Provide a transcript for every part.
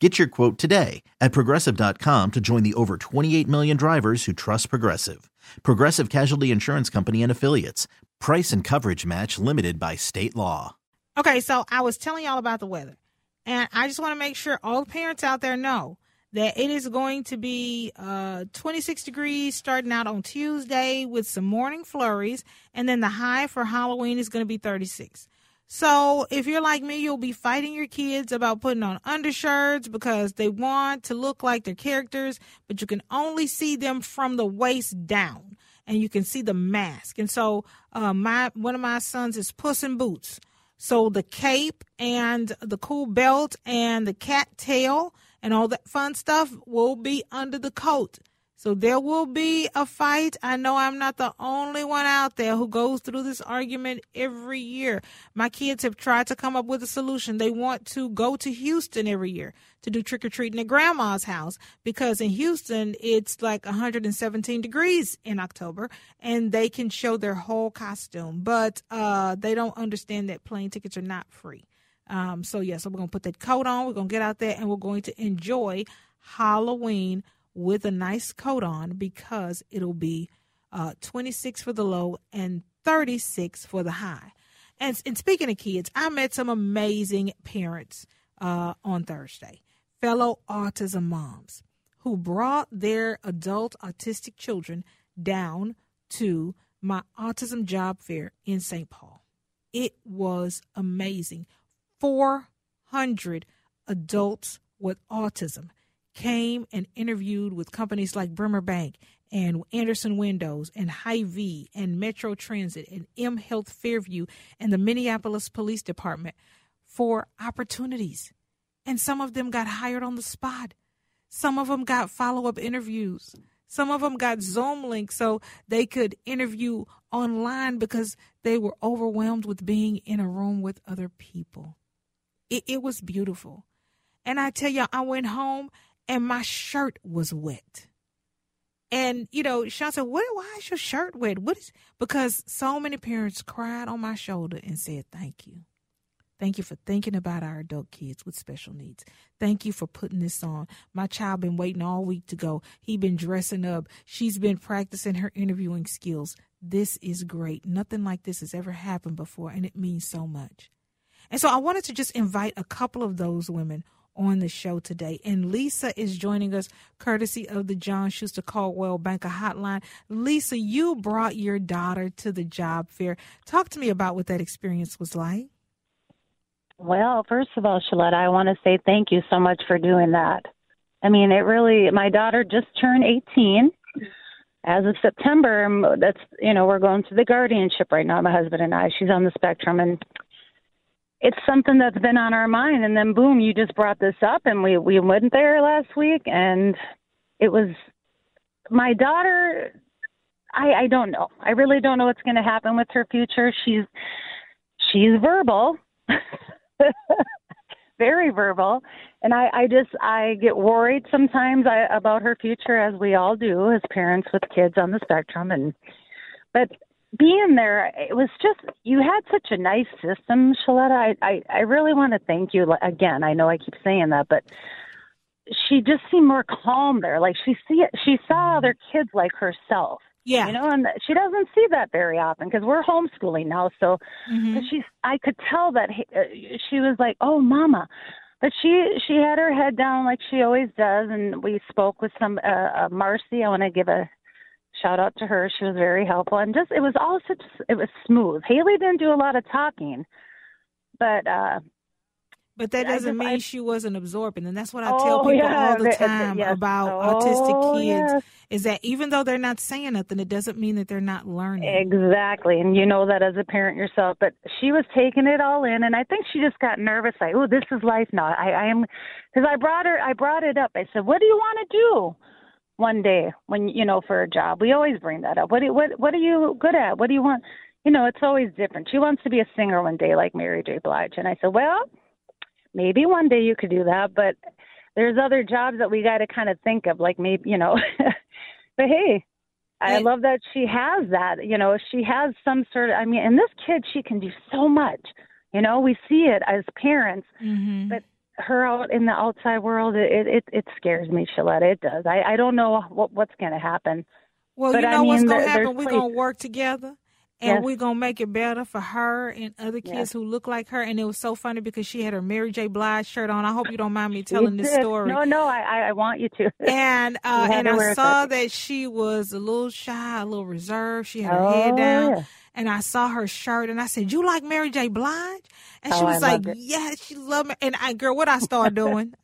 Get your quote today at progressive.com to join the over 28 million drivers who trust Progressive. Progressive Casualty Insurance Company and Affiliates. Price and coverage match limited by state law. Okay, so I was telling y'all about the weather. And I just want to make sure all the parents out there know that it is going to be uh, 26 degrees starting out on Tuesday with some morning flurries, and then the high for Halloween is going to be 36. So if you're like me, you'll be fighting your kids about putting on undershirts because they want to look like their characters, but you can only see them from the waist down, and you can see the mask. And so uh, my one of my sons is Puss in Boots. So the cape and the cool belt and the cat tail and all that fun stuff will be under the coat. So there will be a fight. I know I'm not the only one out there who goes through this argument every year. My kids have tried to come up with a solution. They want to go to Houston every year to do trick or treating at grandma's house because in Houston it's like 117 degrees in October and they can show their whole costume, but uh, they don't understand that plane tickets are not free. Um, so yeah, so we're gonna put that coat on. We're gonna get out there and we're going to enjoy Halloween with a nice coat on because it'll be uh, 26 for the low and 36 for the high. And, and speaking of kids, I met some amazing parents uh, on Thursday, fellow autism moms who brought their adult autistic children down to my autism job fair in St. Paul. It was amazing. 400 adults with autism came and interviewed with companies like Bremer Bank and Andersen Windows and Hy-Vee and Metro Transit and M Health Fairview and the Minneapolis Police Department for opportunities. And some of them got hired on the spot. Some of them got follow up interviews. Some of them got Zoom links so they could interview online because they were overwhelmed with being in a room with other people. It, it was beautiful. And I tell you, I went home and my shirt was wet. And you know, Sean said, "What? Why is your shirt wet? What is?" Because so many parents cried on my shoulder and said, "Thank you, thank you for thinking about our adult kids with special needs. Thank you for putting this on. My child been waiting all week to go. He been dressing up. She's been practicing her interviewing skills. This is great. Nothing like this has ever happened before, and it means so much." And so I wanted to just invite a couple of those women on the show today. And Lisa is joining us courtesy of the John Schuster Coldwell Banker Hotline. Lisa, you brought your daughter to the job fair. Talk to me about what that experience was like. Well, first of all, Sheletta, I want to say thank you so much for doing that. I mean, it really, my daughter just turned 18 as of September. Um, that's, you know, we're going through the guardianship right now, my husband and I. She's on the spectrum. And it's something that's been on our mind. And then boom you just brought this up and we we went there last week and it was my daughter i i don't know. I really don't know what's going to happen with her future. She's she's verbal very verbal. And i i just i get worried sometimes I, about her future as we all do as parents with kids on the spectrum and but being there, it was just you had such a nice system, Sheletta. I, I I really want to thank you again. I know I keep saying that, but she just seemed more calm there. Like she see she saw other kids like herself. Yeah, you know, and she doesn't see that very often because we're homeschooling now. So mm-hmm. she's I could tell that he, uh, she was like, "Oh, mama." But she she had her head down like she always does, and we spoke with some uh, uh Marcy. I want to give a shout out to her. She was very helpful, and just it was all such it was smooth. Haley didn't do a lot of talking, but uh But that doesn't just- mean I- she wasn't absorbing. And that's what I Oh, tell people yeah, all the time yes. about Oh, autistic kids yes. is that even though they're not saying nothing, it doesn't mean that they're not learning. Exactly, and you know that as a parent yourself. But she was taking it all in, and I think she just got nervous. Like, oh, this is life now. I, I am, because I brought her, I brought it up. I said, what do you want to do one day when you know for a job? We always bring that up. What do, what what are you good at? What do you want? You know, it's always different. She wants to be a singer one day, like Mary J. Blige, and I said, well, maybe one day you could do that, but there's other jobs that we got to kind of think of, like maybe you know. but hey, I love that she has that. You know, she has some sort of. I mean, and this kid, she can do so much. You know, we see it as parents, hmm but her out in the outside world, it it it scares me, Sheletta. It does. I I don't know what what's going to happen. Well, But you I know what's mean, going there- to happen? We're going to work together. And Yes. we're going to make it better for her and other kids Yes. who look like her. And it was so funny because she had her Mary J. Blige shirt on. I hope you don't mind me telling this story. No, no, I I, want you to. And uh, and I saw that she was a little shy, a little reserved. She had her oh, head down. yeah. And I saw her shirt, and I said, "You like Mary J. Blige?" And she Oh, was I like, "Yeah, she loved me." And I, girl, what I started doing?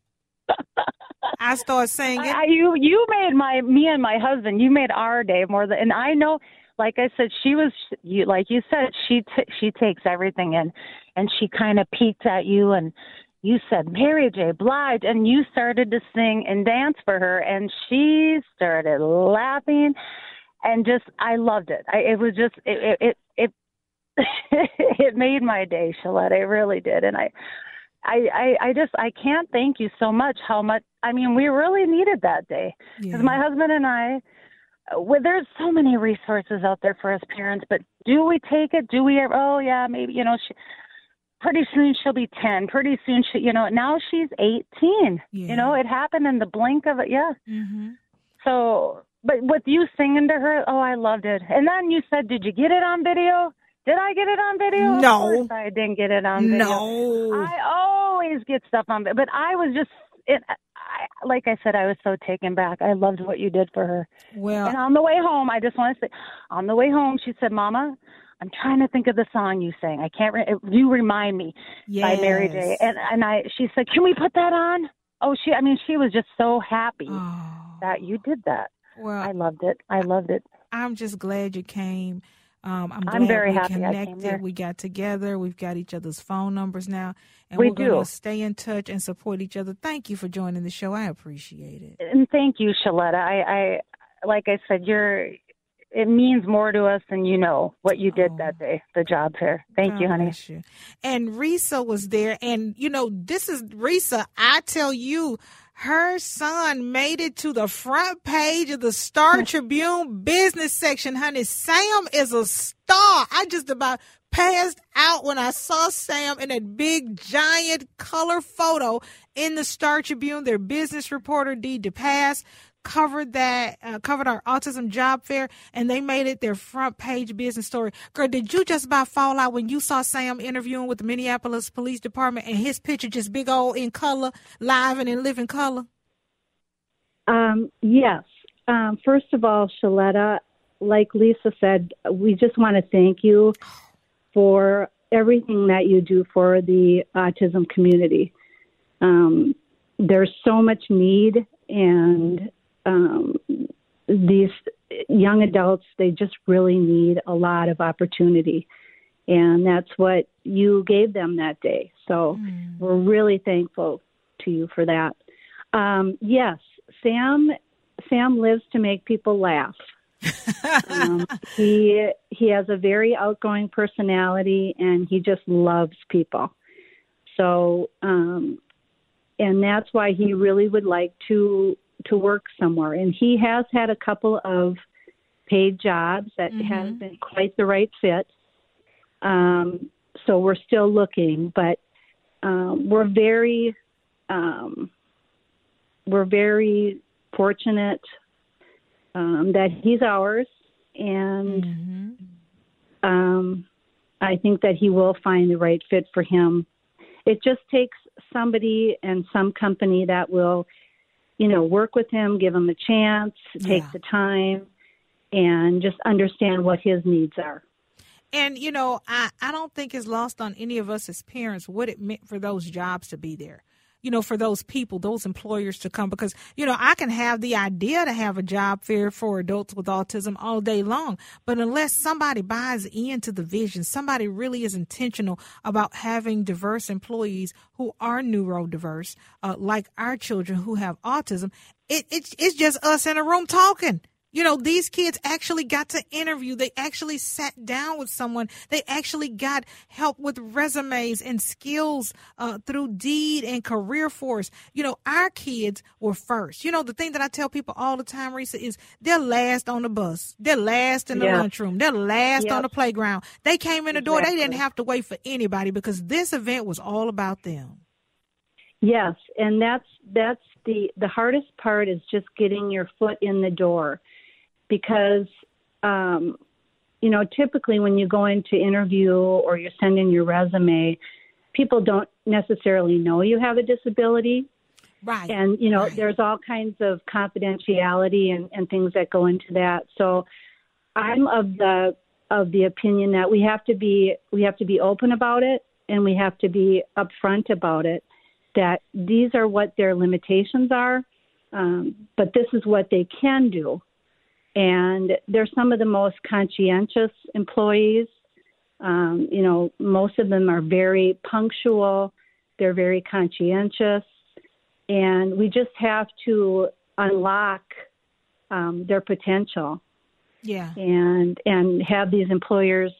I started singing. I, you you made my me and my husband. You made our day more than. And I know, like I said, she was you. Like you said, she t- she takes everything in, and she kind of peeked at you and. You said Mary J. Blige, and you started to sing and dance for her, and she started laughing, and just I loved it. I, it was just it it it it, it made my day, Shalette. It really did, and I I, I I just I can't thank you so much. How much I mean, we really needed that day because Yeah. my husband and I. Well, there's so many resources out there for us parents, but do we take it? Do we? ever Oh yeah, maybe you know. She, pretty soon she'll be ten. Pretty soon she, you know. Now she's eighteen. Yeah. You know, it happened in the blink of it. Yeah. hmm So, but with you singing to her, oh, I loved it. And then you said, "Did you get it on video?" Did I get it on video? No. I didn't get it on video. No. I always get stuff on, but I was just, it, I, like I said, I was so taken back. I loved what you did for her. well, And on the way home, I just want to say, on the way home, she said, "Mama, I'm trying to think of the song you sang. I can't. Re- you remind me yes. by Mary J." And and I, she said, "Can we put that on?" Oh, she. I mean, she was just so happy Oh, that you did that. well, I loved it. I loved it. I'm just glad you came. Um, I'm, I'm very we happy I came connected. We got together. We've got each other's phone numbers now, and We are going do. to stay in touch and support each other. Thank you for joining the show. I appreciate it. And thank you, Shaletta. I, I, like I said, you're. It means more to us than you know what you did Oh. that day, the job fair. Thank God you, honey. you. And Risa was there, and you know, this is Risa. I tell you, her son made it to the front page of the Star Tribune business section. Honey, Sam is a star. I just about passed out when I saw Sam in that big giant color photo in the Star Tribune. Their business reporter Dee DePass covered that uh, covered our autism job fair and they made it their front page business story girl did you just about fall out when you saw sam interviewing with the minneapolis police department and his picture just big old in color live and in living color Um, yes. Um, first of all, Sheletta, like Lisa said, we just want to thank you for everything that you do for the autism community. Um, there's so much need, and um, these young adults, they just really need a lot of opportunity. And that's what you gave them that day. So we're really thankful to you for that. Um, yes, Sam. Sam lives to make people laugh. Um, he he has a very outgoing personality, and he just loves people. So, um, and that's why he really would like to to work somewhere. And he has had a couple of paid jobs that haven't been quite the right fit. Um, so we're still looking, but um, we're very um, we're very fortunate um, that he's ours, and mm-hmm. um, I think that he will find the right fit for him. It just takes somebody and some company that will, you know, work with him, give him a chance, take Yeah. the time, and just understand what his needs are. And you know, I, I don't think it's lost on any of us as parents what it meant for those jobs to be there. You know, for those people, those employers to come because, you know, I can have the idea to have a job fair for adults with autism all day long. But unless somebody buys into the vision, somebody really is intentional about having diverse employees who are neurodiverse, uh, like our children who have autism, it, it, it's just us in a room talking. You know, these kids actually got to interview. They actually sat down with someone. They actually got help with resumes and skills uh, through DEED and Career Force. You know, our kids were first. You know, the thing that I tell people all the time, Risa, is they're last on the bus. They're last in the Yeah. lunchroom. They're last on the playground. They came in the door. They didn't have to wait for anybody because this event was all about them. Yes, and that's that's the the hardest part is just getting your foot in the door because um you know typically when you go into interview or you send in your resume people don't necessarily know you have a disability Right. and you know Right. there's all kinds of confidentiality and, and things that go into that so i'm of the of the opinion that we have to be we have to be open about it and we have to be upfront about it that these are what their limitations are um, but this is what they can do and they're some of the most conscientious employees um, you know most of them are very punctual they're very conscientious and we just have to unlock um, their potential yeah. and and have these employers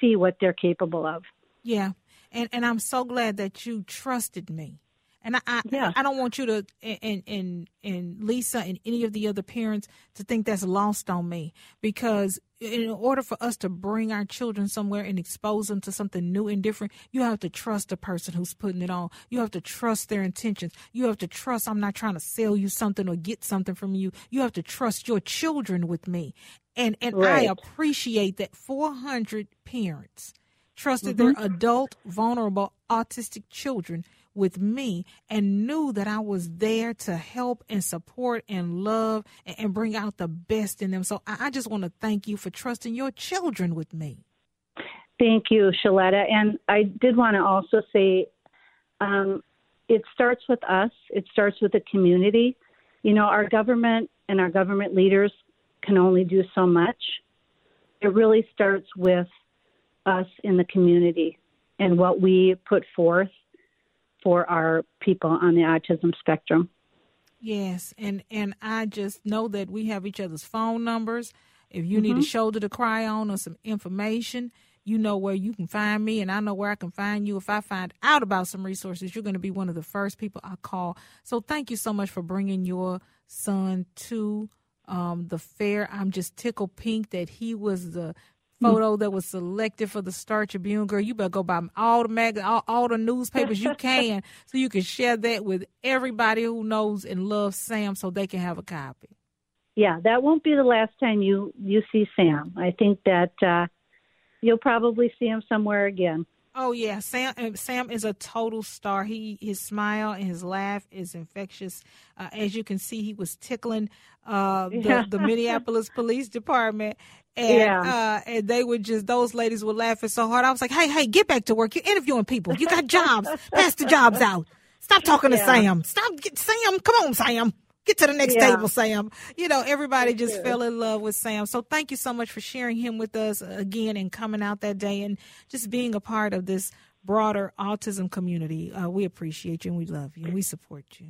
see what they're capable of. Yeah, and and I'm so glad that you trusted me. And I, I, Yeah. I don't want you to, and, and and Lisa and any of the other parents to think that's lost on me because in order for us to bring our children somewhere and expose them to something new and different, you have to trust the person who's putting it on. You have to trust their intentions. You have to trust I'm not trying to sell you something or get something from you. You have to trust your children with me. And and Right. I appreciate that 400 parents trusted mm-hmm. their adult, vulnerable, autistic children with me and knew that I was there to help and support and love and, bring out the best in them. So I, I just want to thank you for trusting your children with me. Thank you, Sheletta. And I did want to also say um, it starts with us, it starts with the community. You know, our government and our government leaders can only do so much. It really starts with us in the community and what we put forth for our people on the autism spectrum. Yes, and and I just know that we have each other's phone numbers. If you need a shoulder to cry on or some information, you know where you can find me, and I know where I can find you. If I find out about some resources, you're going to be one of the first people I call. So thank you so much for bringing your son to um, the fair. I'm just tickled pink that he was the photo that was selected for the Star Tribune. Girl, you better go buy all the mag, all, all the newspapers you can, so you can share that with everybody who knows and loves Sam, so they can have a copy. Yeah, that won't be the last time you you see Sam. I think that uh, you'll probably see him somewhere again. Oh yeah, Sam. Sam is a total star. He his smile and his laugh is infectious. Uh, as you can see, he was tickling uh, the, Yeah. the Minneapolis Police Department, and Yeah. uh, and they would just those ladies were laughing so hard. I was like, hey, hey, get back to work. You're interviewing people. You got jobs. Pass the jobs out. Stop talking to Sam. Stop, get, Sam. Come on, Sam. Get to the next Yeah. table, Sam. You know, everybody just fell in love with Sam. So thank you so much for sharing him with us again and coming out that day and just being a part of this broader autism community. Uh, we appreciate you and we love you and we support you.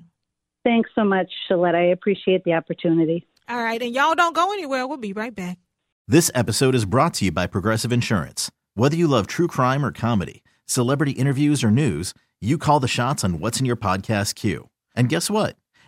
Thanks so much, Shalette. I appreciate the opportunity. All right. And y'all don't go anywhere. We'll be right back. This episode is brought to you by Progressive Insurance. Whether you love true crime or comedy, celebrity interviews or news, you call the shots on what's in your podcast queue. And guess what?